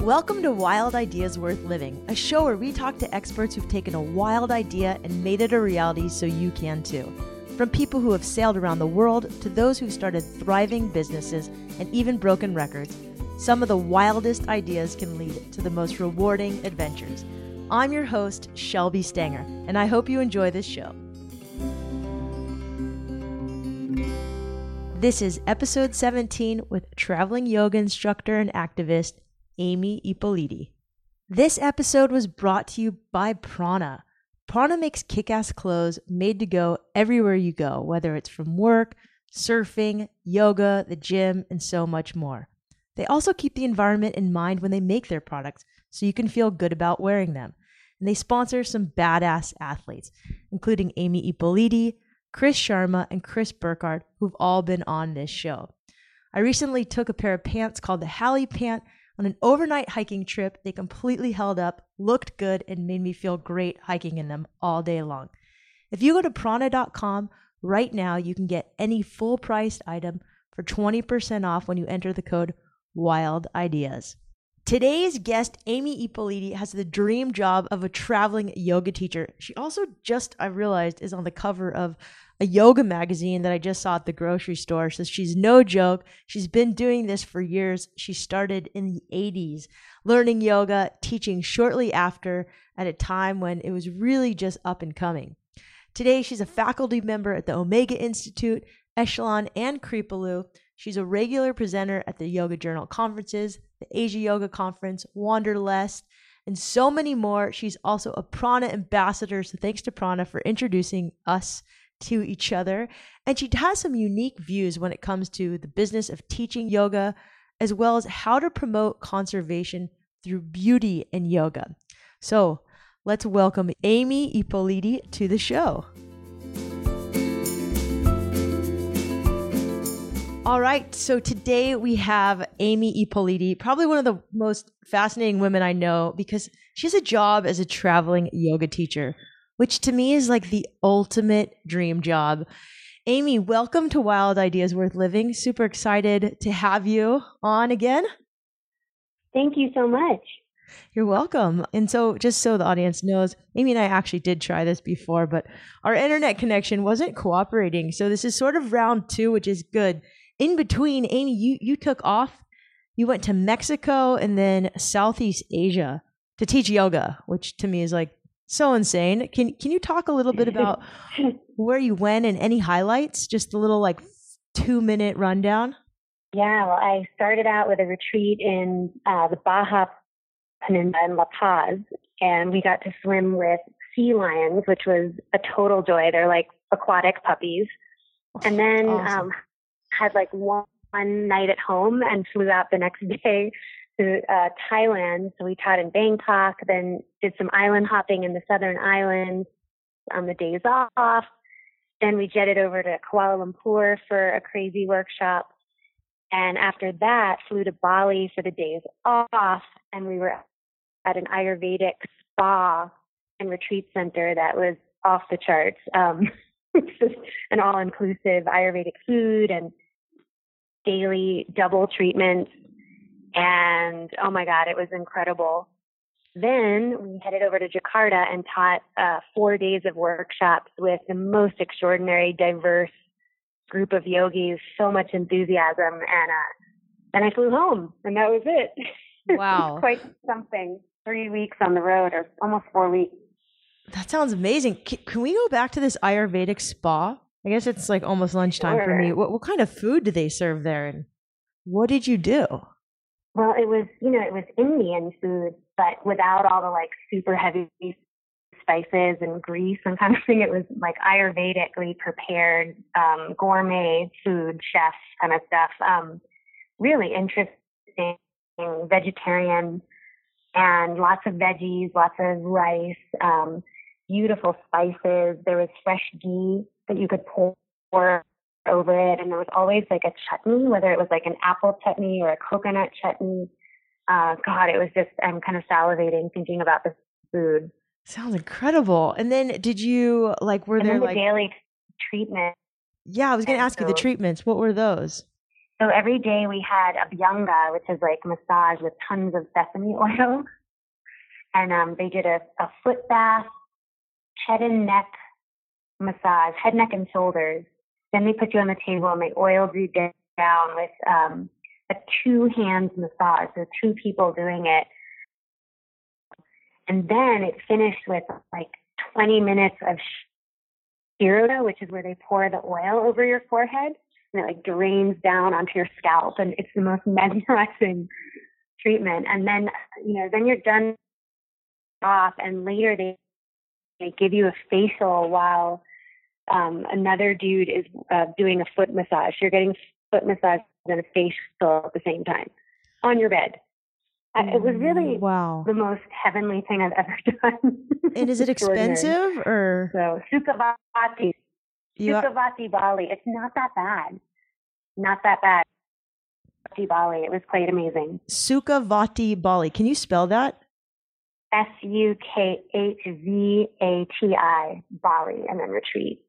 Welcome to Wild Ideas Worth Living, a show where we talk to experts who've taken a wild idea and made it a reality so you can too. From people who have sailed around the world to those who've started thriving businesses and even broken records, some of the wildest ideas can lead to the most rewarding adventures. I'm your host, Shelby Stanger, and I hope you enjoy this show. This is episode 17 with traveling yoga instructor and activist Amy Ippoliti. This episode was brought to you by Prana. Prana makes kick ass clothes made to go everywhere you go, whether it's from work, surfing, yoga, the gym, and so much more. They also keep the environment in mind when they make their products so you can feel good about wearing them. And they sponsor some badass athletes, including Amy Ippoliti, Chris Sharma, and Chris Burkard, who've all been on this show. I recently took a pair of pants called the Halle Pant on an overnight hiking trip, they completely held up, looked good, and made me feel great hiking in them all day long. If you go to prana.com right now, you can get any full priced item for 20% off when you enter the code WILD IDEAS. Today's guest, Amy Ippoliti, has the dream job of a traveling yoga teacher. She also just, I realized, is on the cover of a yoga magazine that I just saw at the grocery store. So she's no joke. She's been doing this for years. She started in the 80s, learning yoga, teaching shortly after at a time when it was really just up and coming. Today, she's a faculty member at the Omega Institute, Esalen, and Kripalu. She's a regular presenter at the Yoga Journal conferences, the Asia Yoga Conference, Wanderlust, and so many more. She's also a Prana ambassador. So thanks to Prana for introducing us to each other. And she has some unique views when it comes to the business of teaching yoga, as well as how to promote conservation through beauty in yoga. So let's welcome Amy Ippoliti to the show. All right, so today we have Amy Ippoliti, probably one of the most fascinating women I know because she has a job as a traveling yoga teacher which to me is like the ultimate dream job. Amy, welcome to Wild Ideas Worth Living. Super excited to have you on again. Thank you so much. You're welcome. And so, just so the audience knows, Amy and I actually did try this before, but our internet connection wasn't cooperating. So, this is sort of round two, which is good. In between, Amy, you, you took off. You went to Mexico and then Southeast Asia to teach yoga, which to me is like so insane. Can can you talk a little bit about where you went and any highlights? Just a little like two minute rundown. Yeah, well, I started out with a retreat in uh, the Baja Peninsula in La Paz, and we got to swim with sea lions, which was a total joy. They're like aquatic puppies. And then awesome. um, had like one, one night at home and flew out the next day to uh, Thailand. So we taught in Bangkok, then did some island hopping in the southern islands on the days off. Then we jetted over to Kuala Lumpur for a crazy workshop. And after that, flew to Bali for the days off. And we were at an Ayurvedic spa and retreat center that was off the charts. Um, an all inclusive Ayurvedic food and daily double treatments and oh my God, it was incredible. Then we headed over to Jakarta and taught uh, four days of workshops with the most extraordinary, diverse group of yogis, so much enthusiasm. And uh, then I flew home, and that was it. Wow. it quite something. Three weeks on the road, or almost four weeks. That sounds amazing. Can, can we go back to this Ayurvedic spa? I guess it's like almost lunchtime sure. for me. What, what kind of food do they serve there? And what did you do? Well, it was, you know, it was Indian food, but without all the like super heavy spices and grease and kind of thing. It was like Ayurvedically prepared, um, gourmet food, chef kind of stuff. Um, really interesting, vegetarian, and lots of veggies, lots of rice, um, beautiful spices. There was fresh ghee that you could pour over it. And there was always like a chutney, whether it was like an apple chutney or a coconut chutney. Uh, God, it was just, I'm kind of salivating thinking about the food. Sounds incredible. And then did you like, were and there the like daily treatment? Yeah, I was going to ask so, you the treatments. What were those? So every day we had a abhyanga, which is like massage with tons of sesame oil. And um, they did a, a foot bath, head and neck massage, head, neck, and shoulders. Then they put you on the table and they oiled you down with um, a two hands massage, so two people doing it. And then it finished with like 20 minutes of Shiroda, which is where they pour the oil over your forehead and it like drains down onto your scalp and it's the most mesmerizing treatment. And then, you know, then you're done off and later they, they give you a facial while um, another dude is uh, doing a foot massage. You're getting foot massage and a facial at the same time on your bed. It was really wow the most heavenly thing I've ever done. and is it expensive or so Sukhavati? Sukhavati Bali. It's not that bad. Not that bad. Bali. It was quite amazing. Sukhavati Bali. Can you spell that? S U K H V A T I Bali and then retreat.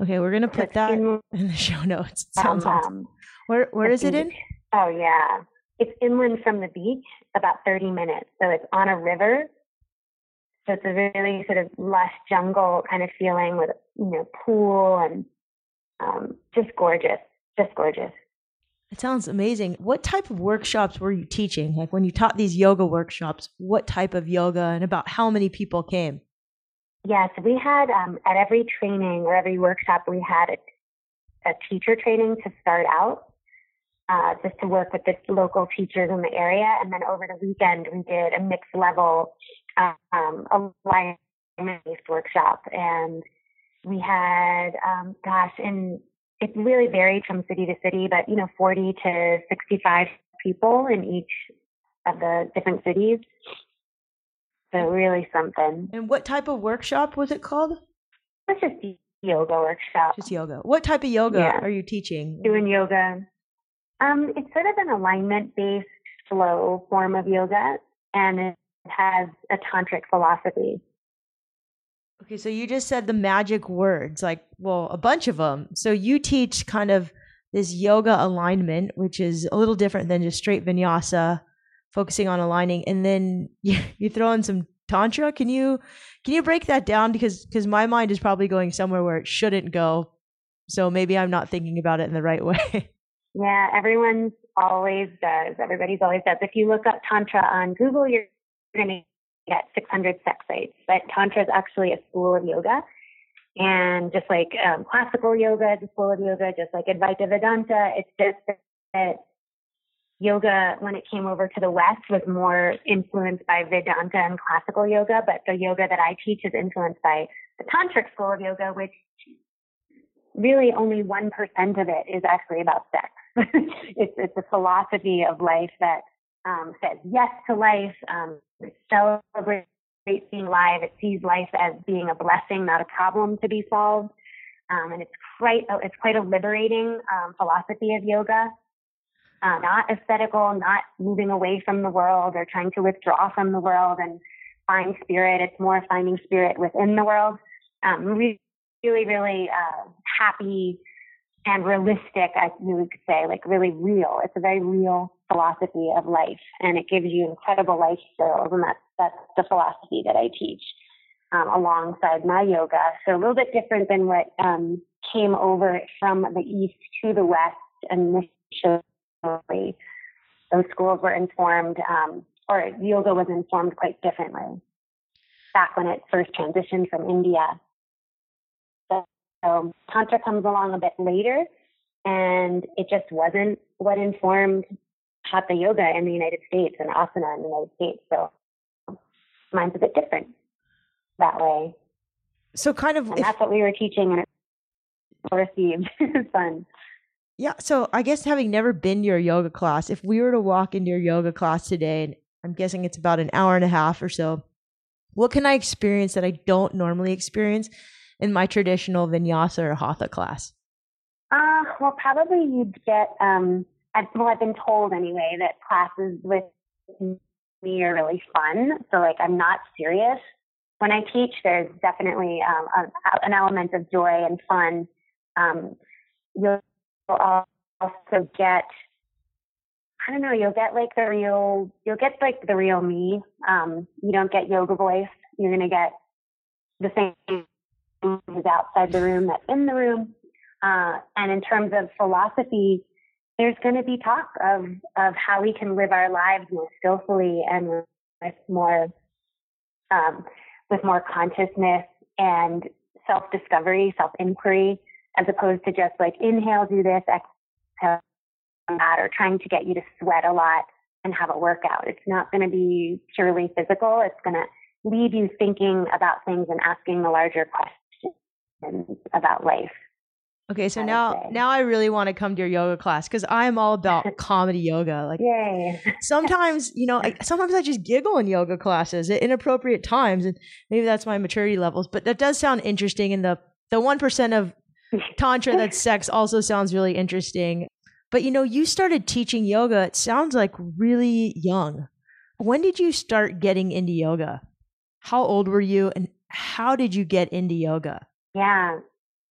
Okay, we're gonna put that in, in, the show notes. It sounds um, awesome. Where where is it in? Oh yeah, it's inland from the beach, about thirty minutes. So it's on a river. So it's a really sort of lush jungle kind of feeling with you know pool and um, just gorgeous, just gorgeous. It sounds amazing. What type of workshops were you teaching? Like when you taught these yoga workshops, what type of yoga and about how many people came? Yes, we had um, at every training or every workshop, we had a, a teacher training to start out, uh, just to work with the local teachers in the area. And then over the weekend, we did a mixed level um, alignment-based workshop. And we had, um, gosh, and it really varied from city to city, but, you know, 40 to 65 people in each of the different cities. So really something. And what type of workshop was it called? It's just yoga workshop. Just yoga. What type of yoga yeah. are you teaching? Doing yoga. Um, it's sort of an alignment based flow form of yoga and it has a tantric philosophy. Okay, so you just said the magic words, like, well, a bunch of them. So you teach kind of this yoga alignment, which is a little different than just straight vinyasa focusing on aligning and then you, you throw in some tantra. Can you can you break that down? Because because my mind is probably going somewhere where it shouldn't go. So maybe i'm not thinking about it in the right way. Yeah everyone's always does. Everybody's always does. If you look up tantra on google you're going to get 600 sex sites. But tantra is actually a school of yoga. And just like um, classical yoga a school of yoga just like advaita vedanta it's just that yoga, when it came over to the West, was more influenced by Vedanta and classical yoga, but the yoga that I teach is influenced by the Tantric school of yoga, which really only 1% of it is actually about sex. it's, it's a philosophy of life that um, says yes to life, um, celebrates being alive. It sees life as being a blessing, not a problem to be solved. Um, and it's quite, it's quite a liberating um, philosophy of yoga uh, not ascetical, not moving away from the world or trying to withdraw from the world and find spirit. It's more finding spirit within the world. Um, really, really uh, happy and realistic, I really could say, like really real. It's a very real philosophy of life, and it gives you incredible life skills, and that's that's the philosophy that I teach um, alongside my yoga. So a little bit different than what um, came over from the east to the west initially those schools were informed, um, or yoga was informed quite differently back when it first transitioned from India. So, so Tantra comes along a bit later, and it just wasn't what informed Hatha Yoga in the United States and Asana in the United States. So mine's a bit different that way. So kind of, and if, that's what we were teaching, and it received. fun. Yeah. So I guess having never been to your yoga class, if we were to walk into your yoga class today, and I'm guessing it's about an hour and a half or so, what can I experience that I don't normally experience in my traditional vinyasa or hatha class? Uh, well, probably you'd get, um, I, well, I've been told anyway that classes with me are really fun. So, like, I'm not serious. When I teach, there's definitely um, a, an element of joy and fun. Um, you'll also get I don't know, you'll get like the real you'll get like the real me. Um, you don't get yoga voice. You're gonna get the same who's outside the room that's in the room. Uh, and in terms of philosophy, there's going to be talk of of how we can live our lives more skillfully and with more um, with more consciousness and self discovery, self inquiry, as opposed to just like inhale, do this, exhale that, or trying to get you to sweat a lot and have a workout. It's not going to be purely physical. It's going to leave you thinking about things and asking the larger questions about life. Okay, so now now I really want to come to your yoga class because I'm all about comedy yoga. Like, yay! sometimes you know, I, sometimes I just giggle in yoga classes at inappropriate times, and maybe that's my maturity levels. But that does sound interesting, and the the one percent of tantra that's sex also sounds really interesting. But you know, you started teaching yoga. It sounds like really young. When did you start getting into yoga? How old were you, and how did you get into yoga? Yeah,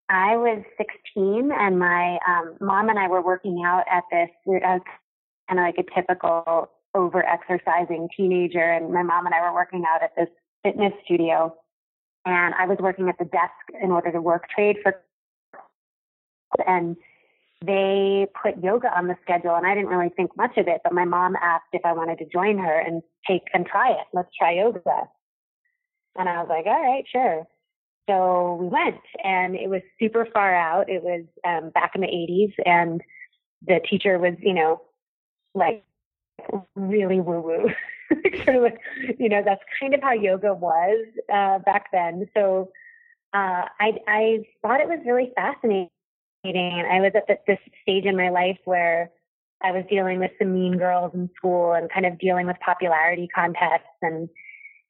I was 16 and my um, mom and I were working out at this, I was kind of like a typical over exercising teenager and my mom and I were working out at this fitness studio and I was working at the desk in order to work trade for, and they put yoga on the schedule and I didn't really think much of it, but my mom asked if I wanted to join her and take and try it. Let's try yoga. And I was like, all right, sure. So we went and it was super far out. It was um, back in the 80s and the teacher was, you know, like really woo woo. sort of like, you know, that's kind of how yoga was uh, back then. So uh, I, I thought it was really fascinating. And I was at the, this stage in my life where I was dealing with some mean girls in school and kind of dealing with popularity contests and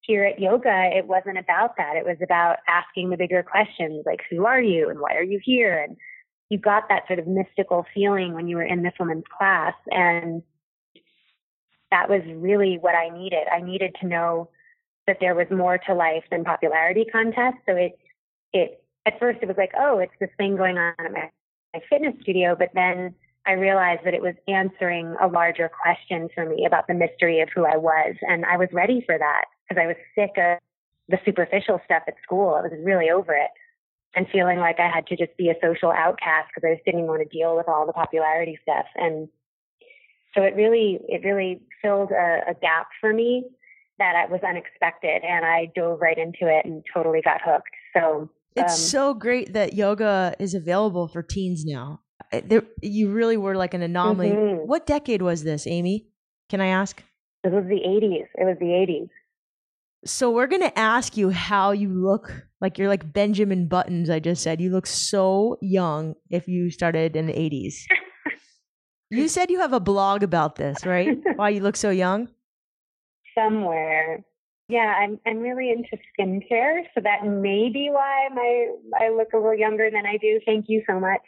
here at yoga, it wasn't about that. It was about asking the bigger questions like, who are you and why are you here? And you got that sort of mystical feeling when you were in this woman's class. And that was really what I needed. I needed to know that there was more to life than popularity contests. So it, it, at first it was like, oh, it's this thing going on at my, my fitness studio. But then I realized that it was answering a larger question for me about the mystery of who I was. And I was ready for that because I was sick of the superficial stuff at school. I was really over it and feeling like I had to just be a social outcast because I just didn't want to deal with all the popularity stuff. And so it really, it really filled a, a gap for me that was unexpected. And I dove right into it and totally got hooked. So it's um, so great that yoga is available for teens now. There, you really were like an anomaly. Mm-hmm. What decade was this, Amy? Can I ask? It was the 80s. It was the 80s. So we're going to ask you how you look like you're like Benjamin Buttons. I just said you look so young if you started in the 80s. you said you have a blog about this, right? Why you look so young? Somewhere. Yeah, I'm I'm really into skincare, so that may be why my I look a little younger than I do. Thank you so much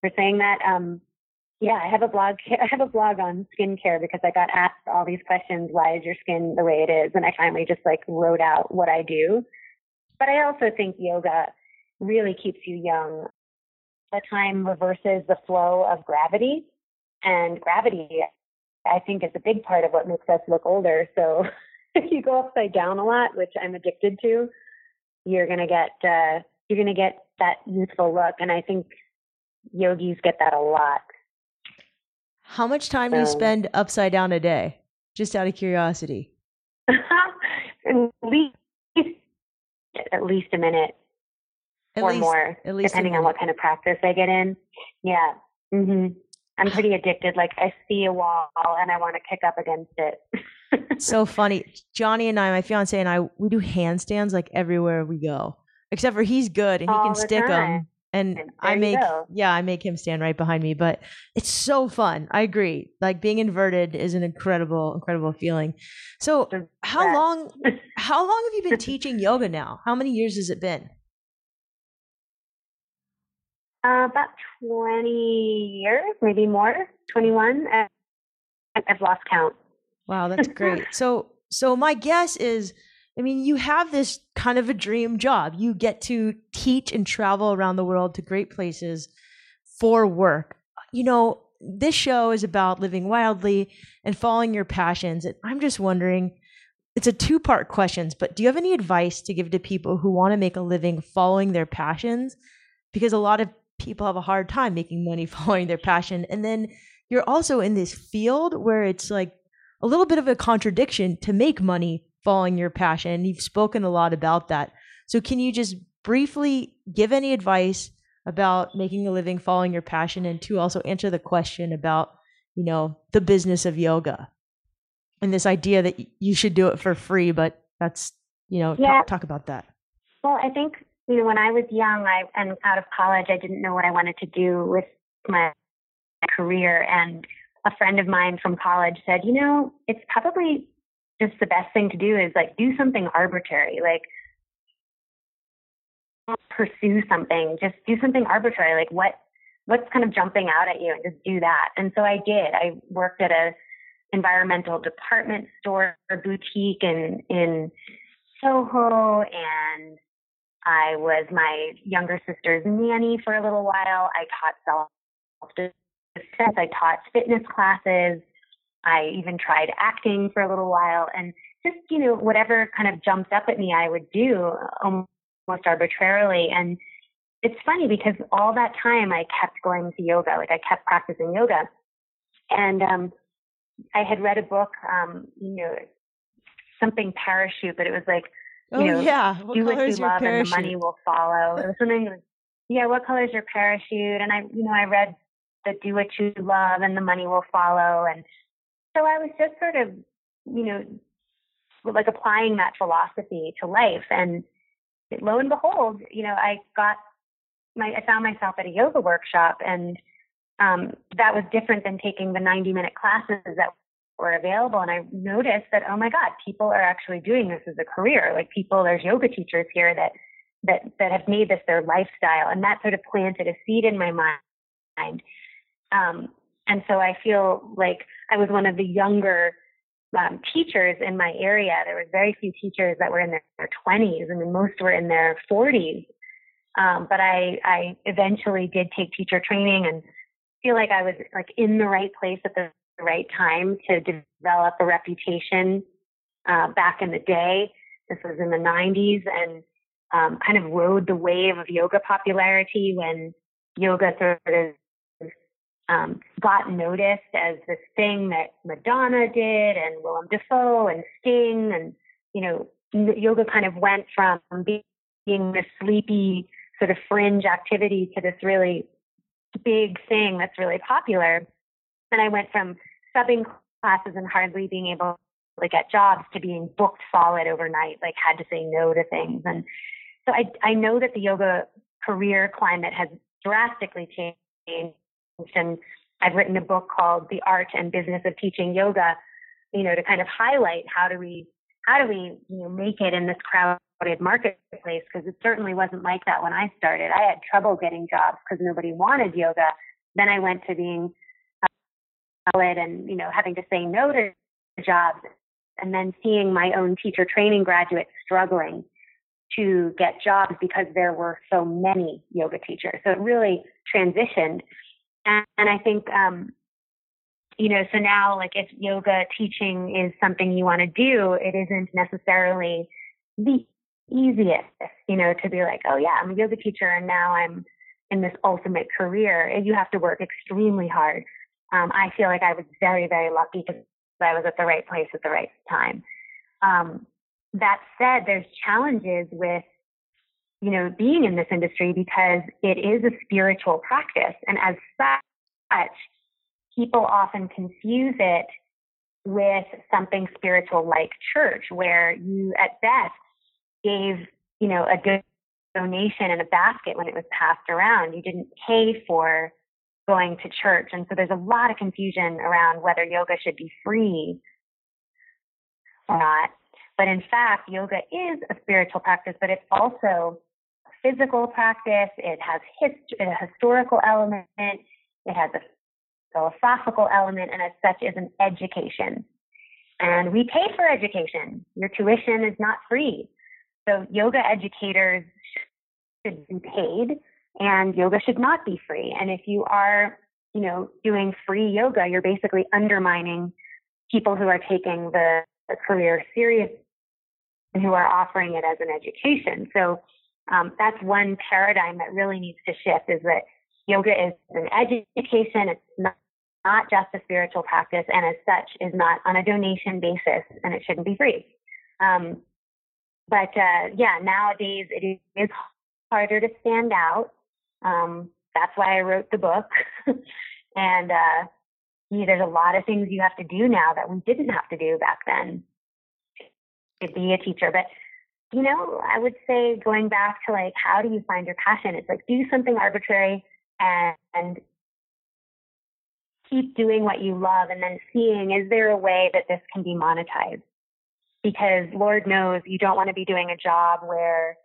for saying that. Um, yeah, I have a blog. I have a blog on skincare because I got asked all these questions. Why is your skin the way it is? And I finally just like wrote out what I do. But I also think yoga really keeps you young. The time reverses the flow of gravity, and gravity, I think, is a big part of what makes us look older. So if you go upside down a lot, which I'm addicted to, you're gonna get uh, you're gonna get that youthful look. And I think yogis get that a lot. How much time do you spend upside down a day? Just out of curiosity. at least at least a minute at or least, more, at least depending on what kind of practice I get in. Yeah. hmm I'm pretty addicted. Like I see a wall and I want to kick up against it. so funny. Johnny and I, my fiance and I, we do handstands like everywhere we go. Except for he's good and he All can the stick time. them and I make yeah, I make him stand right behind me, but it's so fun. I agree. Like being inverted is an incredible incredible feeling. So, how long how long have you been teaching yoga now? How many years has it been? Uh, about 20 years, maybe more. 21. I've lost count. Wow, that's great. so so my guess is I mean, you have this kind of a dream job. You get to teach and travel around the world to great places for work. You know, this show is about living wildly and following your passions. And I'm just wondering, it's a two part questions, but do you have any advice to give to people who want to make a living following their passions? Because a lot of people have a hard time making money following their passion. And then you're also in this field where it's like a little bit of a contradiction to make money following your passion. You've spoken a lot about that. So, can you just briefly give any advice about making a living following your passion and to also answer the question about, you know, the business of yoga and this idea that you should do it for free, but that's, you know, yeah. talk, talk about that. Well, I think, you know, when I was young I, and out of college, I didn't know what I wanted to do with my career. And a friend of mine from college said, you know, it's probably just the best thing to do is like do something arbitrary. Like pursue something, just do something arbitrary. Like what, what's kind of jumping out at you and just do that. And so I did. I worked at a environmental department store boutique in, in Soho and I was my younger sister's nanny for a little while. I taught self I taught fitness classes. I even tried acting for a little while and just, you know, whatever kind of jumped up at me, I would do almost arbitrarily. And it's funny because all that time I kept going to yoga, like I kept practicing yoga. And um, I had read a book, um, you know, something parachute, but it was like, you oh, know, yeah. What do what you love parachute? and the money will follow. It was something, yeah, what color is your parachute? And I, you know, I read the do what you love and the money will follow. And so I was just sort of, you know, like applying that philosophy to life. And lo and behold, you know, I got my, I found myself at a yoga workshop and um, that was different than taking the 90 minute classes that were available. And I noticed that, oh my God, people are actually doing this as a career. Like people, there's yoga teachers here that, that, that have made this their lifestyle. And that sort of planted a seed in my mind. Um, and so I feel like I was one of the younger um, teachers in my area. There were very few teachers that were in their, their 20s, and most were in their 40s. Um, but I, I eventually did take teacher training and feel like I was like in the right place at the right time to develop a reputation uh, back in the day. This was in the 90s and um, kind of rode the wave of yoga popularity when yoga sort of um, got noticed as this thing that Madonna did and Willem Dafoe and Sting and, you know, yoga kind of went from being this sleepy sort of fringe activity to this really big thing that's really popular. And I went from subbing classes and hardly being able to get jobs to being booked solid overnight, like had to say no to things. And so I, I know that the yoga career climate has drastically changed. And I've written a book called The Art and Business of Teaching Yoga, you know, to kind of highlight how do we, how do we, you know, make it in this crowded marketplace because it certainly wasn't like that when I started. I had trouble getting jobs because nobody wanted yoga. Then I went to being uh, solid and you know having to say no to jobs, and then seeing my own teacher training graduates struggling to get jobs because there were so many yoga teachers. So it really transitioned, and, and I think um, you know so now like if yoga teaching is something you want to do, it isn't necessarily the easiest, you know, to be like, oh yeah, I'm a yoga teacher and now I'm in this ultimate career. You have to work extremely hard. Um, I feel like I was very, very lucky because I was at the right place at the right time. Um, that said, there's challenges with, you know, being in this industry because it is a spiritual practice. And as such, people often confuse it with something spiritual like church, where you at best gave, you know, a good donation in a basket when it was passed around. You didn't pay for going to church. And so there's a lot of confusion around whether yoga should be free or not. But in fact, yoga is a spiritual practice, but it's also physical practice. It has hist- a historical element. It has a philosophical element, and as such is an education. And we pay for education. Your tuition is not free. So yoga educators should be paid and yoga should not be free. And if you are you know, doing free yoga, you're basically undermining people who are taking the, the career serious and who are offering it as an education. So um, that's one paradigm that really needs to shift is that yoga is an education. It's not, not just a spiritual practice and as such is not on a donation basis and it shouldn't be free. Um, but uh, yeah, nowadays it is harder to stand out. Um, that's why I wrote the book. and uh, there's a lot of things you have to do now that we didn't have to do back then to be a teacher. But you know, I would say going back to like, how do you find your passion? It's like do something arbitrary and, and keep doing what you love, and then seeing is there a way that this can be monetized? Because Lord knows you don't want to be doing a job where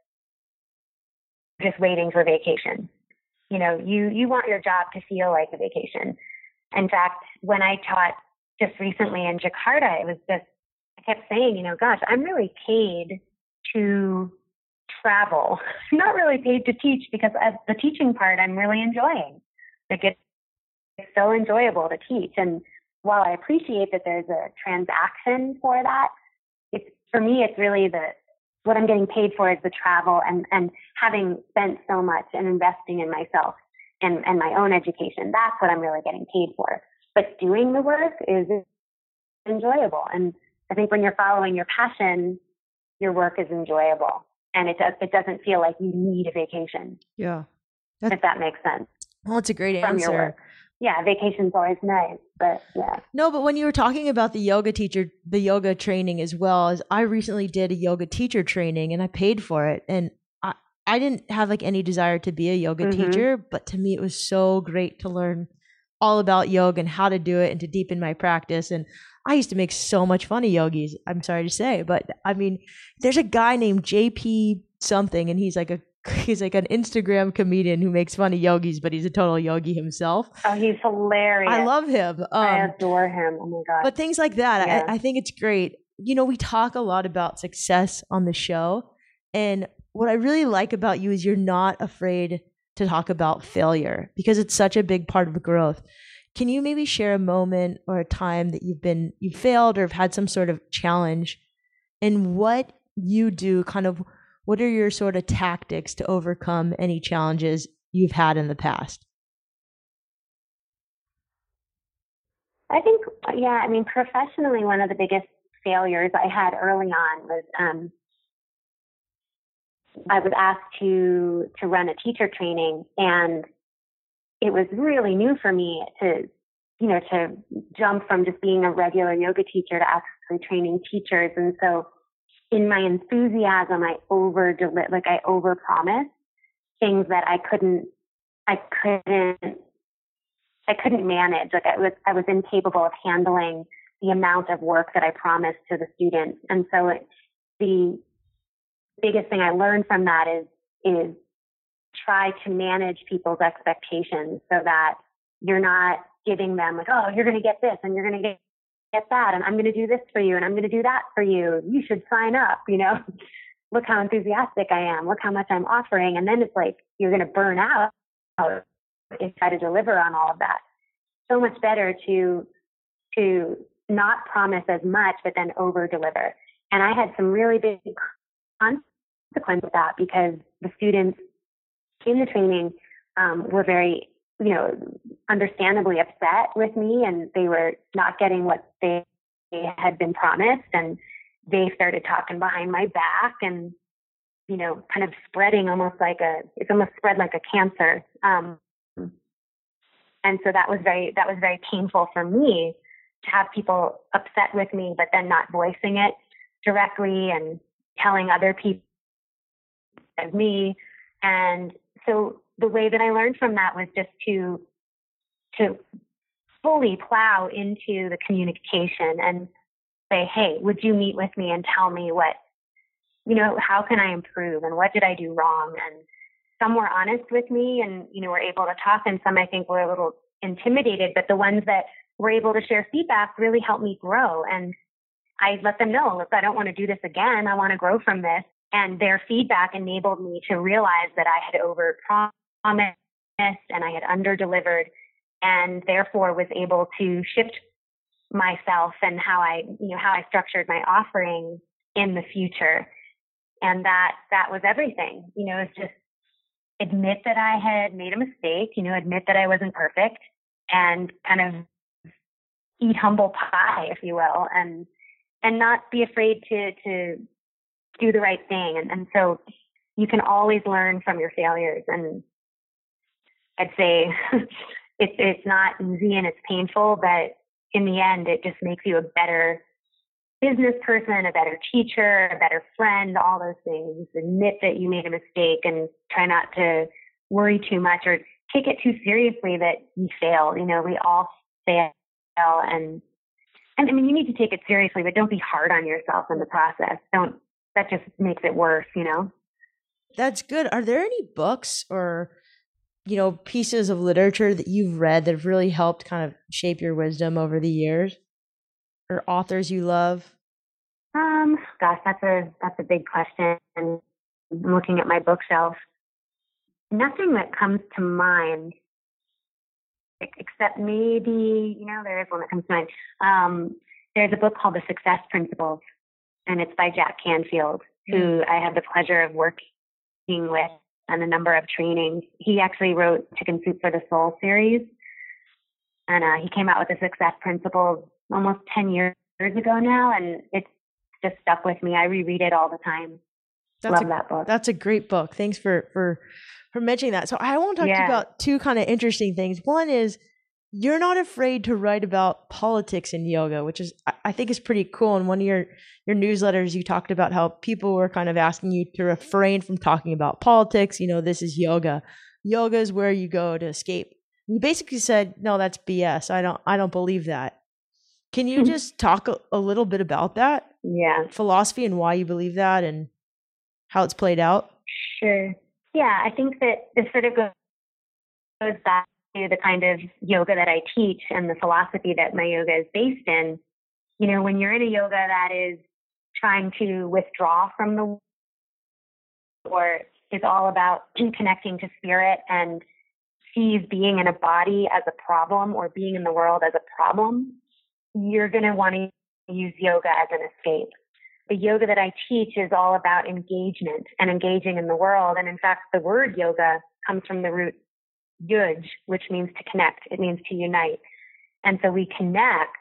just waiting for vacation. You know, you, you want your job to feel like a vacation. In fact, when I taught just recently in Jakarta, it was just, I kept saying, you know, gosh, I'm really paid to travel. Not really paid to teach because the teaching part I'm really enjoying. Like it's, it's so enjoyable to teach. And while I appreciate that there's a transaction for that, it's for me, it's really the what I'm getting paid for is the travel and, and having spent so much and investing in myself and, and my own education. That's what I'm really getting paid for. But doing the work is enjoyable. And I think when you're following your passion, your work is enjoyable and it does, it doesn't feel like you need a vacation. Yeah. That's, if that makes sense. Well, it's a great answer yeah, vacation's always nice, but yeah. No, but when you were talking about the yoga teacher, the yoga training as well, as I recently did a yoga teacher training and I paid for it. And I, I didn't have like any desire to be a yoga mm-hmm. teacher, but to me it was so great to learn all about yoga and how to do it and to deepen my practice. And I used to make so much fun of yogis, I'm sorry to say. But I mean, there's a guy named JP something, and he's like a he's like an Instagram comedian who makes fun of yogis, but he's a total yogi himself. Oh, he's hilarious. I love him. Um, I adore him. Oh my god! But things like that, yeah. I, I think it's great. You know, we talk a lot about success on the show, and what I really like about you is you're not afraid to talk about failure because it's such a big part of growth. Can you maybe share a moment or a time that you've been you failed or have had some sort of challenge, and what you do, kind of what are your sort of tactics to overcome any challenges you've had in the past? I think, yeah, I mean, professionally, one of the biggest failures I had early on was um, I was asked to to run a teacher training, and it was really new for me to, you know, to jump from just being a regular yoga teacher to actually training teachers, and so in my enthusiasm, I over deliver, like I over promised things that I couldn't, I couldn't, I couldn't manage. Like I was, I was incapable of handling the amount of work that I promised to the students. And so it, the biggest thing I learned from that is, is try to manage people's expectations so that you're not giving them like, oh, you're going to get this and you're going to get that and I'm going to do this for you and I'm going to do that for you. You should sign up, you know. Look how enthusiastic I am. Look how much I'm offering. And then it's like you're going to burn out if try to deliver on all of that. So much better to to not promise as much but then over deliver. And I had some really big consequences of that because the students in the training um, were very you know, understandably upset with me and they were not getting what they had been promised and they started talking behind my back and you know kind of spreading almost like a it's almost spread like a cancer um and so that was very that was very painful for me to have people upset with me but then not voicing it directly and telling other people of me and so the way that I learned from that was just to to fully plow into the communication and say, hey, would you meet with me and tell me what, you know, how can I improve and what did I do wrong? And some were honest with me and, you know, were able to talk and some I think were a little intimidated, but the ones that were able to share feedback really helped me grow. And I let them know, look, I don't want to do this again. I want to grow from this. And their feedback enabled me to realize that I had over promised and I had under delivered and therefore was able to shift myself and how I, you know, how I structured my offering in the future. And that, that was everything, you know, it's just admit that I had made a mistake, you know, admit that I wasn't perfect and kind of eat humble pie, if you will, and, and not be afraid to, to do the right thing. And, and so you can always learn from your failures. And I'd say it's, it's not easy and it's painful, but in the end, it just makes you a better business person, a better teacher, a better friend, all those things. Admit that you made a mistake and try not to worry too much or take it too seriously that you failed. You know, we all fail and and I mean you need to take it seriously, but don't be hard on yourself in the process. Don't that just makes it worse, you know? That's good. Are there any books or you know, pieces of literature that you've read that have really helped kind of shape your wisdom over the years? Or authors you love? Um, gosh, that's a that's a big question. I'm looking at my bookshelf. Nothing that comes to mind except maybe, you know, there is one that comes to mind. Um, there's a book called The Success Principles, and it's by Jack Canfield, who mm. I had the pleasure of working with on a number of trainings. He actually wrote Chicken Soup for the Soul series, and uh, he came out with the Success Principles almost 10 years ago now, and it's just stuck with me. I reread it all the time. That's Love a, that book. That's a great book. Thanks for for for mentioning that. So I want to talk yeah. to you about two kind of interesting things. One is you're not afraid to write about politics in yoga, which is I think is pretty cool. In one of your your newsletters, you talked about how people were kind of asking you to refrain from talking about politics. You know, this is yoga. Yoga is where you go to escape. You basically said, "No, that's BS. I don't I don't believe that." Can you mm-hmm. just talk a, a little bit about that? Yeah. Philosophy and why you believe that and how it's played out? Sure. Yeah, I think that this sort of goes back to the kind of yoga that I teach and the philosophy that my yoga is based in, you know, when you're in a yoga that is trying to withdraw from the or is all about connecting to spirit and sees being in a body as a problem or being in the world as a problem, you're going to want to use yoga as an escape. The yoga that I teach is all about engagement and engaging in the world. And in fact, the word yoga comes from the root yuj, which means to connect. It means to unite. And so we connect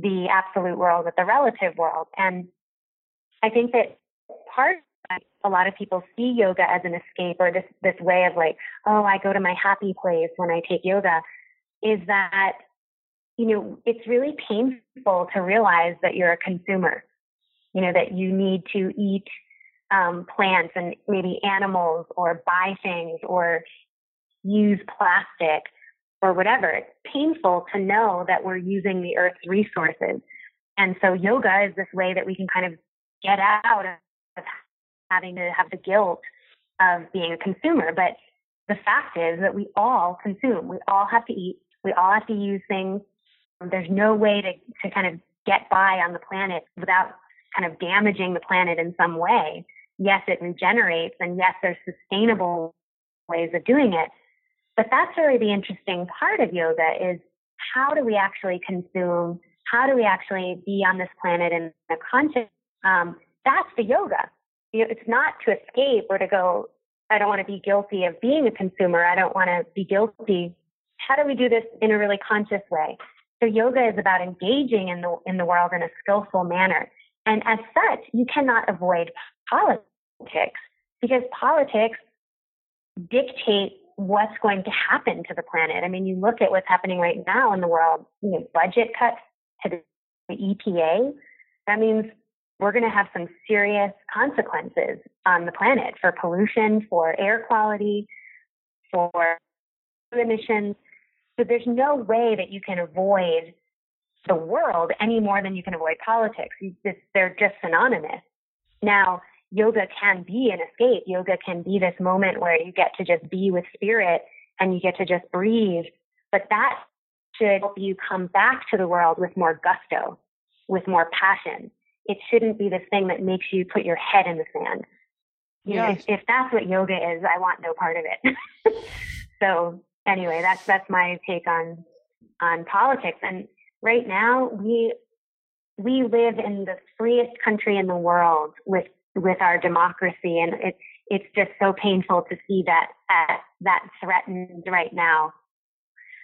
the absolute world with the relative world. And I think that part of a lot of people see yoga as an escape or this, this way of like, oh, I go to my happy place when I take yoga is that, you know, it's really painful to realize that you're a consumer, you know, that you need to eat um, plants and maybe animals or buy things or use plastic or whatever. It's painful to know that we're using the earth's resources. And so yoga is this way that we can kind of get out of having to have the guilt of being a consumer. But the fact is that we all consume. We all have to eat. We all have to use things. There's no way to, to kind of get by on the planet without kind of damaging the planet in some way. Yes, it regenerates and yes, there's sustainable ways of doing it. But that's really the interesting part of yoga is how do we actually consume? How do we actually be on this planet in a conscious? Um, that's the yoga. It's not to escape or to go. I don't want to be guilty of being a consumer. I don't want to be guilty. How do we do this in a really conscious way? So yoga is about engaging in the in the world in a skillful manner. And as such, you cannot avoid politics because politics dictate what's going to happen to the planet. I mean, you look at what's happening right now in the world, you know, budget cuts to the EPA. That means we're going to have some serious consequences on the planet for pollution, for air quality, for emissions. So there's no way that you can avoid the world any more than you can avoid politics. they're just synonymous. Now, yoga can be an escape. Yoga can be this moment where you get to just be with spirit and you get to just breathe. But that should help you come back to the world with more gusto, with more passion. It shouldn't be this thing that makes you put your head in the sand. You yes. know, if, if that's what yoga is, I want no part of it. so anyway, that's that's my take on on politics. And right now, we we live in the freest country in the world with with our democracy, and it's it's just so painful to see that uh, that threatened right now.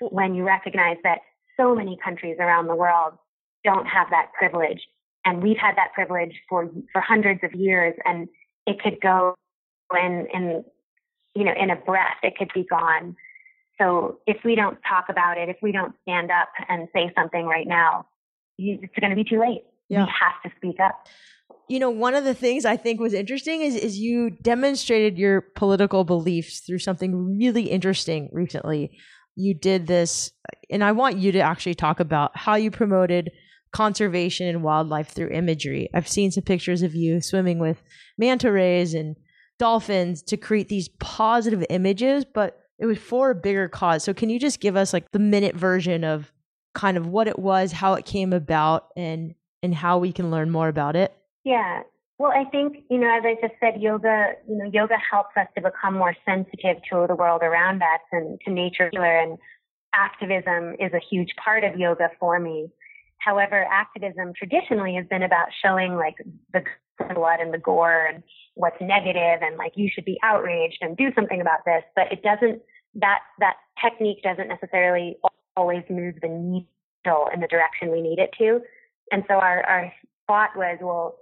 When you recognize that so many countries around the world don't have that privilege, and we've had that privilege for for hundreds of years, and it could go in in you know in a breath, it could be gone. So if we don't talk about it, if we don't stand up and say something right now, it's going to be too late. Yeah. We have to speak up. You know, one of the things I think was interesting is is you demonstrated your political beliefs through something really interesting recently. You did this, and I want you to actually talk about how you promoted conservation and wildlife through imagery. I've seen some pictures of you swimming with manta rays and dolphins to create these positive images, but it was for a bigger cause. So can you just give us like the minute version of kind of what it was, how it came about and and how we can learn more about it? Yeah. Well, I think, you know, as I just said, yoga, you know, yoga helps us to become more sensitive to the world around us and to nature and activism is a huge part of yoga for me. However, activism traditionally has been about showing like the blood and the gore and what's negative and like you should be outraged and do something about this, but it doesn't that that technique doesn't necessarily always move the needle in the direction we need it to. And so our, our thought was, well,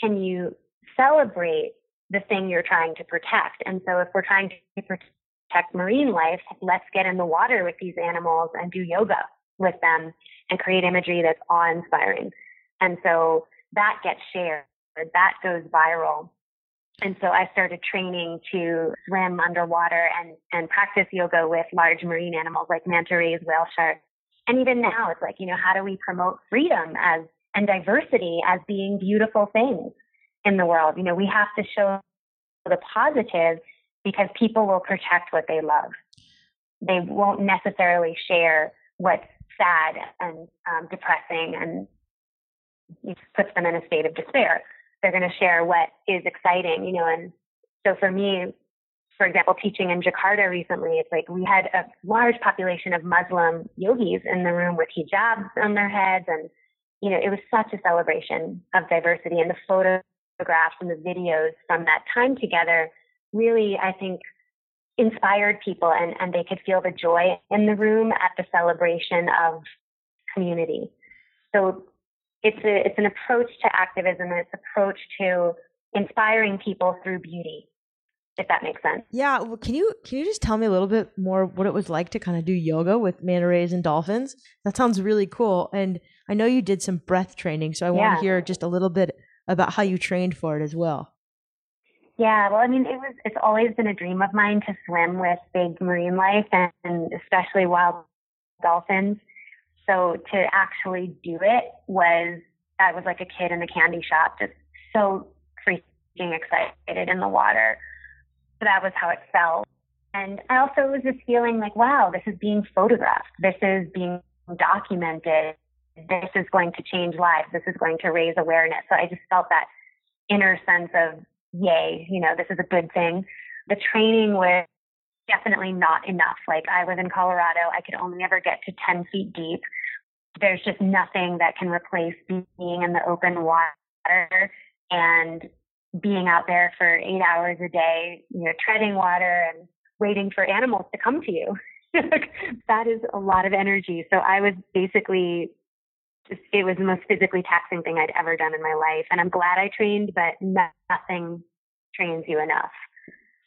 can you celebrate the thing you're trying to protect? And so if we're trying to protect marine life, let's get in the water with these animals and do yoga with them and create imagery that's awe inspiring. And so that gets shared, that goes viral. And so I started training to swim underwater and, and practice yoga with large marine animals like manta rays, whale sharks. And even now it's like, you know, how do we promote freedom as and diversity as being beautiful things in the world? You know, we have to show the positive because people will protect what they love. They won't necessarily share what's sad and um, depressing and puts them in a state of despair they're going to share what is exciting, you know, and so for me, for example, teaching in Jakarta recently, it's like we had a large population of Muslim yogis in the room with hijabs on their heads. And, you know, it was such a celebration of diversity and the photographs and the videos from that time together really, I think, inspired people and, and they could feel the joy in the room at the celebration of community. So it's a it's an approach to activism and it's approach to inspiring people through beauty if that makes sense yeah well, can you can you just tell me a little bit more what it was like to kind of do yoga with manta rays and dolphins that sounds really cool and i know you did some breath training so i yeah. want to hear just a little bit about how you trained for it as well yeah, well, I mean, it was, it's always been a dream of mine to swim with big marine life and, and especially wild dolphins. So to actually do it was, I was like a kid in a candy shop, just so freaking excited in the water. That was how it felt. And I also was just feeling like, wow, this is being photographed. This is being documented. This is going to change lives. This is going to raise awareness. So I just felt that inner sense of, yay, you know, this is a good thing. The training was definitely not enough. Like I live in Colorado, I could only ever get to 10 feet deep. There's just nothing that can replace being in the open water and being out there for eight hours a day, you know, treading water and waiting for animals to come to you. that is a lot of energy. So I was basically just, it was the most physically taxing thing I'd ever done in my life. And I'm glad I trained, but nothing trains you enough.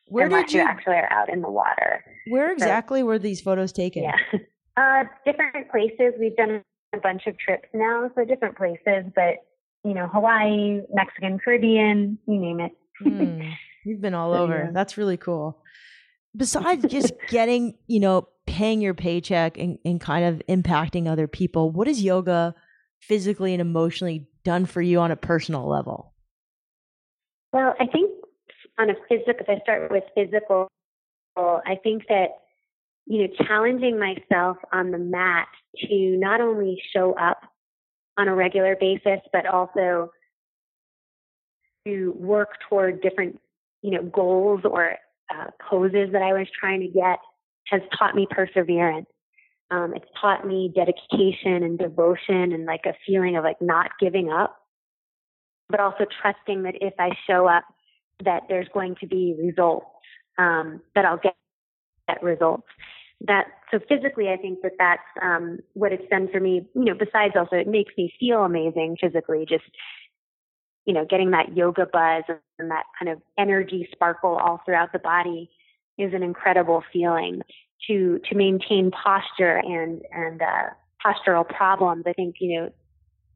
Where did you, you actually are out in the water? Where exactly so, were these photos taken? Yeah. Uh, different places. We've done a bunch of trips now, so different places, but you know, Hawaii, Mexican, Caribbean, you name it. mm, you've been all over. Yeah. That's really cool. Besides just getting, you know, paying your paycheck and, and kind of impacting other people, what has yoga physically and emotionally done for you on a personal level? Well, I think on a physical, if I start with physical, I think that, you know, challenging myself on the mat to not only show up on a regular basis, but also to work toward different, you know, goals or uh, poses that I was trying to get has taught me perseverance. Um, it's taught me dedication and devotion and like a feeling of like not giving up, but also trusting that if I show up, that there's going to be results, um, that I'll get, get results. That so physically, I think that that's um, what it's done for me. You know, besides also it makes me feel amazing physically. Just you know, getting that yoga buzz and that kind of energy sparkle all throughout the body is an incredible feeling. To to maintain posture and and uh, postural problems, I think you know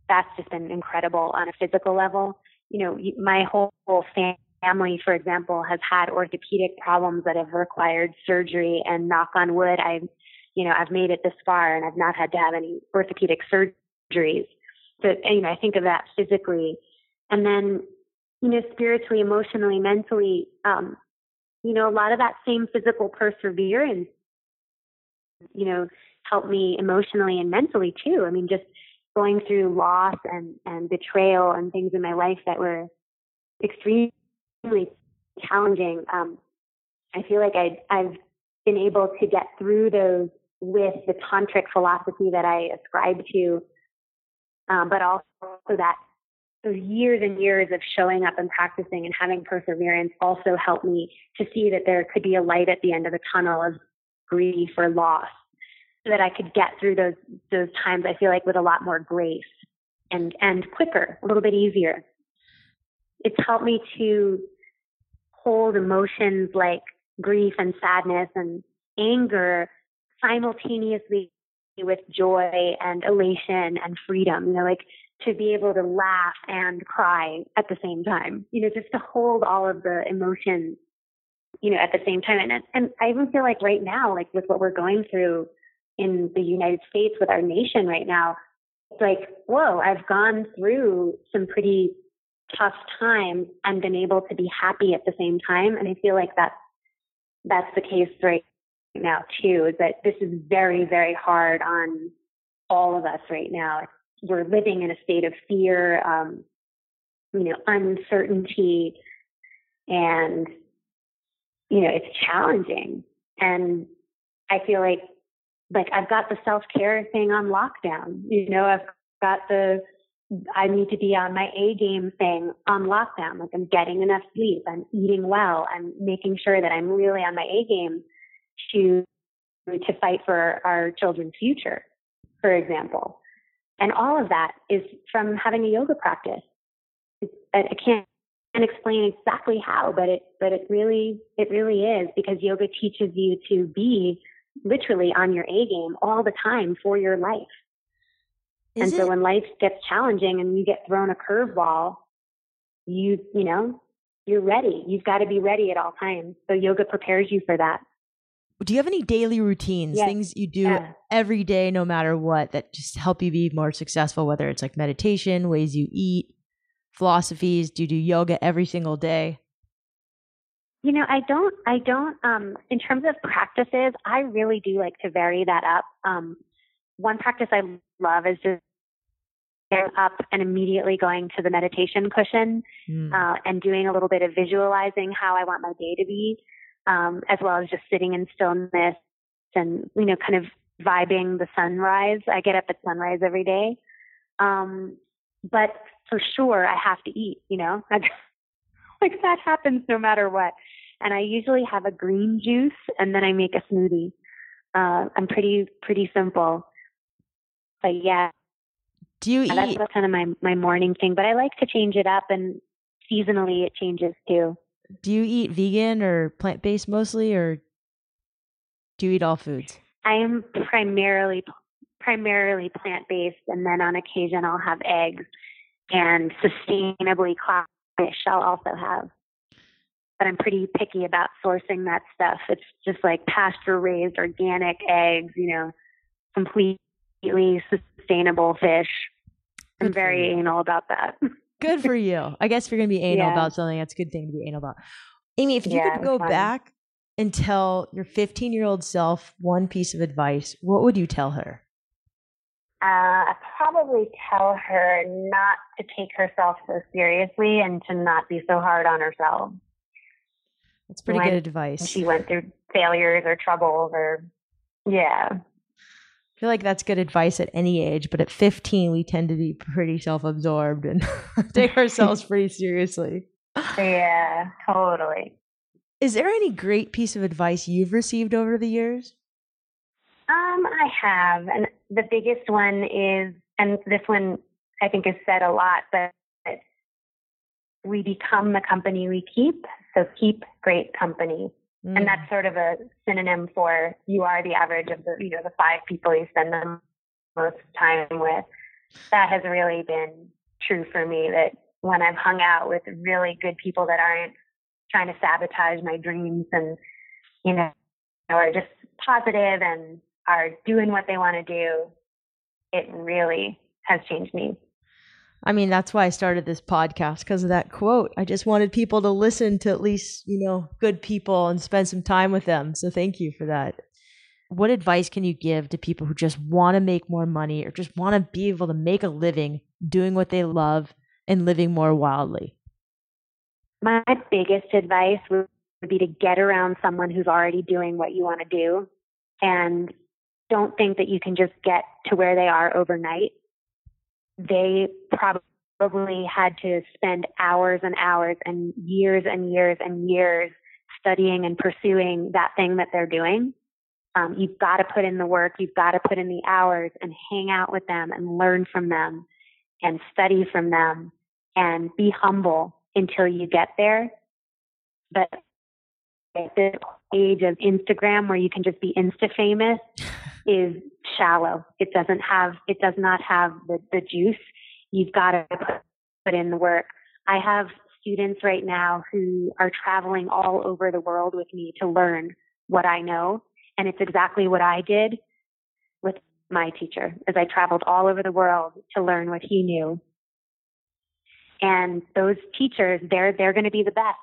that's just been incredible on a physical level. You know, my whole, whole family, for example, has had orthopedic problems that have required surgery, and knock on wood, I've you know I've made it this far, and I've not had to have any orthopedic surgeries. So you know, I think of that physically and then, you know, spiritually, emotionally, mentally, um, you know, a lot of that same physical perseverance, you know, helped me emotionally and mentally too. I mean, just going through loss and, and betrayal and things in my life that were extremely challenging. Um, I feel like I, I've been able to get through those with the tantric philosophy that I ascribe to, um, but also that those years and years of showing up and practicing and having perseverance also helped me to see that there could be a light at the end of the tunnel of grief or loss so that I could get through those those times I feel like with a lot more grace and and quicker, a little bit easier. It's helped me to hold emotions like grief and sadness and anger simultaneously with joy and elation and freedom. You know, like to be able to laugh and cry at the same time, you know, just to hold all of the emotions, you know, at the same time. And, and I even feel like right now, like with what we're going through in the United States with our nation right now, it's like, whoa, I've gone through some pretty tough times and been able to be happy at the same time. And I feel like that's, that's the case right now too, is that this is very, very hard on all of us right now we're living in a state of fear, um, you know, uncertainty, and you know, it's challenging. And I feel like like I've got the self care thing on lockdown. You know, I've got the I need to be on my A game thing on lockdown. Like I'm getting enough sleep, I'm eating well, I'm making sure that I'm really on my A game to to fight for our children's future, for example. And all of that is from having a yoga practice. I can't explain exactly how, but it but it really it really is because yoga teaches you to be literally on your A game all the time for your life. Is and so when life gets challenging and you get thrown a curveball, you you know, you're ready. You've got to be ready at all times. So yoga prepares you for that do you have any daily routines, yes. things you do yeah. every day, no matter what, that just help you be more successful? Whether it's like meditation, ways you eat, philosophies. Do you do yoga every single day? You know, I don't. I don't. Um, in terms of practices, I really do like to vary that up. Um, one practice I love is just getting up and immediately going to the meditation cushion mm. uh, and doing a little bit of visualizing how I want my day to be um, as well as just sitting in stillness and, you know, kind of vibing the sunrise. I get up at sunrise every day. Um, but for sure, I have to eat, you know, like that happens no matter what. And I usually have a green juice and then I make a smoothie. Uh, I'm pretty, pretty simple. But yeah. Do you eat? That's kind of my, my morning thing, but I like to change it up and seasonally it changes too do you eat vegan or plant based mostly, or do you eat all foods? I am primarily primarily plant based, and then on occasion I'll have eggs and sustainably caught fish. I'll also have, but I'm pretty picky about sourcing that stuff. It's just like pasture raised organic eggs, you know, completely sustainable fish. I'm very anal about that. Good for you. I guess if you're going to be anal yeah. about something, that's a good thing to be anal about. Amy, if you yeah, could go back and tell your 15 year old self one piece of advice, what would you tell her? Uh, I'd probably tell her not to take herself so seriously and to not be so hard on herself. That's pretty when good advice. She went through failures or troubles or, yeah. Feel like that's good advice at any age, but at 15, we tend to be pretty self absorbed and take ourselves pretty seriously. Yeah, totally. Is there any great piece of advice you've received over the years? Um, I have. And the biggest one is, and this one I think is said a lot, but we become the company we keep. So keep great company. Mm. And that's sort of a synonym for you are the average of the, you know, the five people you spend the most time with. That has really been true for me that when I've hung out with really good people that aren't trying to sabotage my dreams and, you know, are just positive and are doing what they want to do, it really has changed me. I mean, that's why I started this podcast because of that quote. I just wanted people to listen to at least, you know, good people and spend some time with them. So thank you for that. What advice can you give to people who just want to make more money or just want to be able to make a living doing what they love and living more wildly? My biggest advice would be to get around someone who's already doing what you want to do and don't think that you can just get to where they are overnight they probably had to spend hours and hours and years and years and years studying and pursuing that thing that they're doing. Um, you've got to put in the work, you've got to put in the hours and hang out with them and learn from them and study from them and be humble until you get there. But at this age of Instagram where you can just be insta famous is shallow. It doesn't have, it does not have the, the juice. You've got to put in the work. I have students right now who are traveling all over the world with me to learn what I know. And it's exactly what I did with my teacher as I traveled all over the world to learn what he knew. And those teachers, they're, they're going to be the best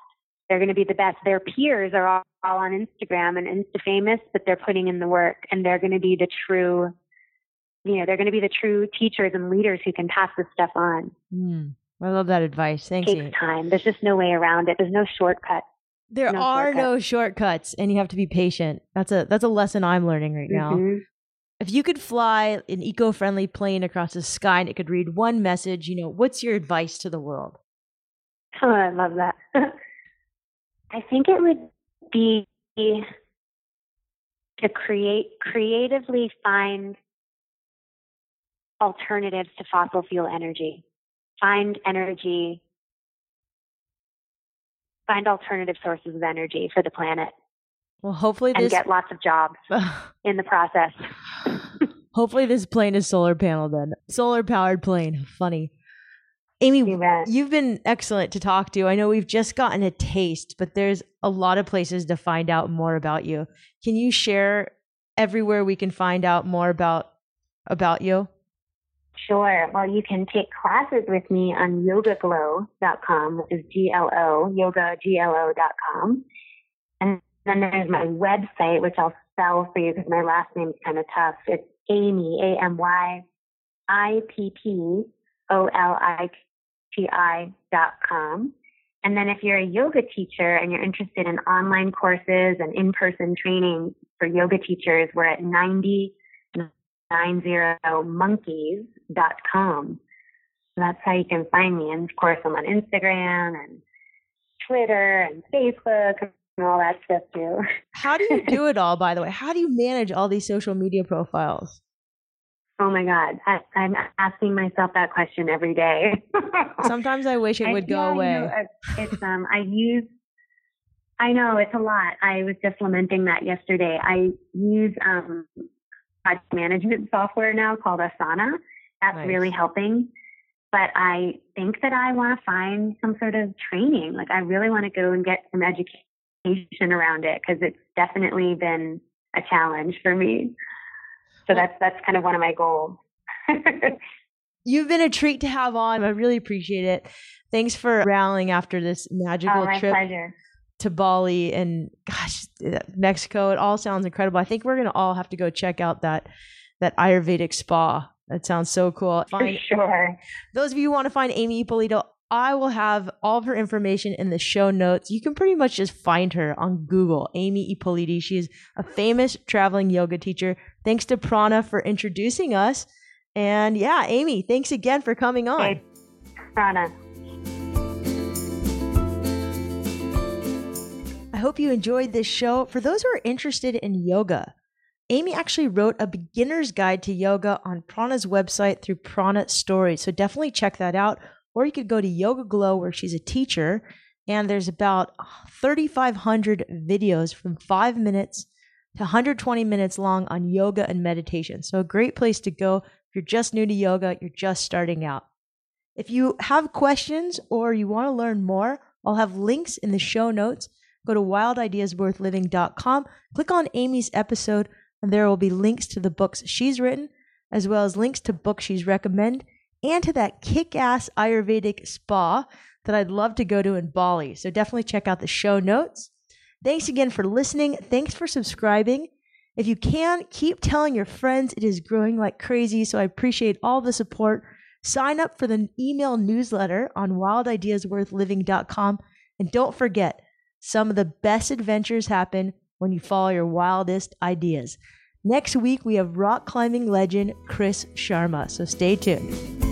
they're going to be the best. Their peers are all, all on Instagram and Insta famous, but they're putting in the work and they're going to be the true, you know, they're going to be the true teachers and leaders who can pass this stuff on. Mm, I love that advice. Thank it you. takes time. There's just no way around it. There's no shortcut. There no are no shortcuts and you have to be patient. That's a that's a lesson I'm learning right now. Mm-hmm. If you could fly an eco-friendly plane across the sky and it could read one message, you know, what's your advice to the world? Oh, I love that. I think it would be to create creatively find alternatives to fossil fuel energy. Find energy, find alternative sources of energy for the planet. Well, hopefully this... and get lots of jobs in the process. hopefully this plane is solar panel then. Solar powered plane. Funny. Amy, you've been excellent to talk to. I know we've just gotten a taste, but there's a lot of places to find out more about you. Can you share everywhere we can find out more about about you? Sure. Well, you can take classes with me on yogaglo.com, which is G-L-O, yoga, G-L-O.com. And then there's my website, which I'll spell for you because my last name's kind of tough. It's Amy, A-M-Y, I-P-P, O-L-I-K ti.com. And then if you're a yoga teacher and you're interested in online courses and in-person training for yoga teachers, we're at 90monkeys.com. So that's how you can find me. And of course, I'm on Instagram and Twitter and Facebook and all that stuff too. How do you do it all, by the way? How do you manage all these social media profiles? Oh my God. I, am asking myself that question every day. Sometimes I wish it would I, go yeah, away. It's, um, I use, I know it's a lot. I was just lamenting that yesterday. I use, um, project management software now called Asana. That's nice. really helping. But I think that I want to find some sort of training. Like I really want to go and get some education around it because it's definitely been a challenge for me. So that's that's kind of one of my goals. You've been a treat to have on. I really appreciate it. Thanks for rallying after this magical oh, trip pleasure. to Bali and gosh, Mexico. It all sounds incredible. I think we're gonna all have to go check out that that Ayurvedic spa. That sounds so cool. Find, For sure. Those of you who want to find Amy Ippoliti, I will have all of her information in the show notes. You can pretty much just find her on Google, Amy Ippoliti. She is a famous traveling yoga teacher. Thanks to Prana for introducing us. And yeah, Amy, thanks again for coming on. Hey, Prana. I hope you enjoyed this show. For those who are interested in yoga, Amy actually wrote a beginner's guide to yoga on Prana's website through Prana Stories. So definitely check that out. Or you could go to YogaGlo, where she's a teacher, and there's about 3,500 videos from five minutes to 120 minutes long on yoga and meditation. So, a great place to go if you're just new to yoga, you're just starting out. If you have questions or you want to learn more, I'll have links in the show notes. Go to wildideasworthliving.com, click on Amy's episode, and there will be links to the books she's written, as well as links to books she's recommended and to that kick ass Ayurvedic spa that I'd love to go to in Bali. So definitely check out the show notes. Thanks again for listening. Thanks for subscribing. If you can, keep telling your friends. It is growing like crazy. So I appreciate all the support. Sign up for the email newsletter on wildideasworthliving.com. And don't forget, some of the best adventures happen when you follow your wildest ideas. Next week, we have rock climbing legend Chris Sharma. So stay tuned.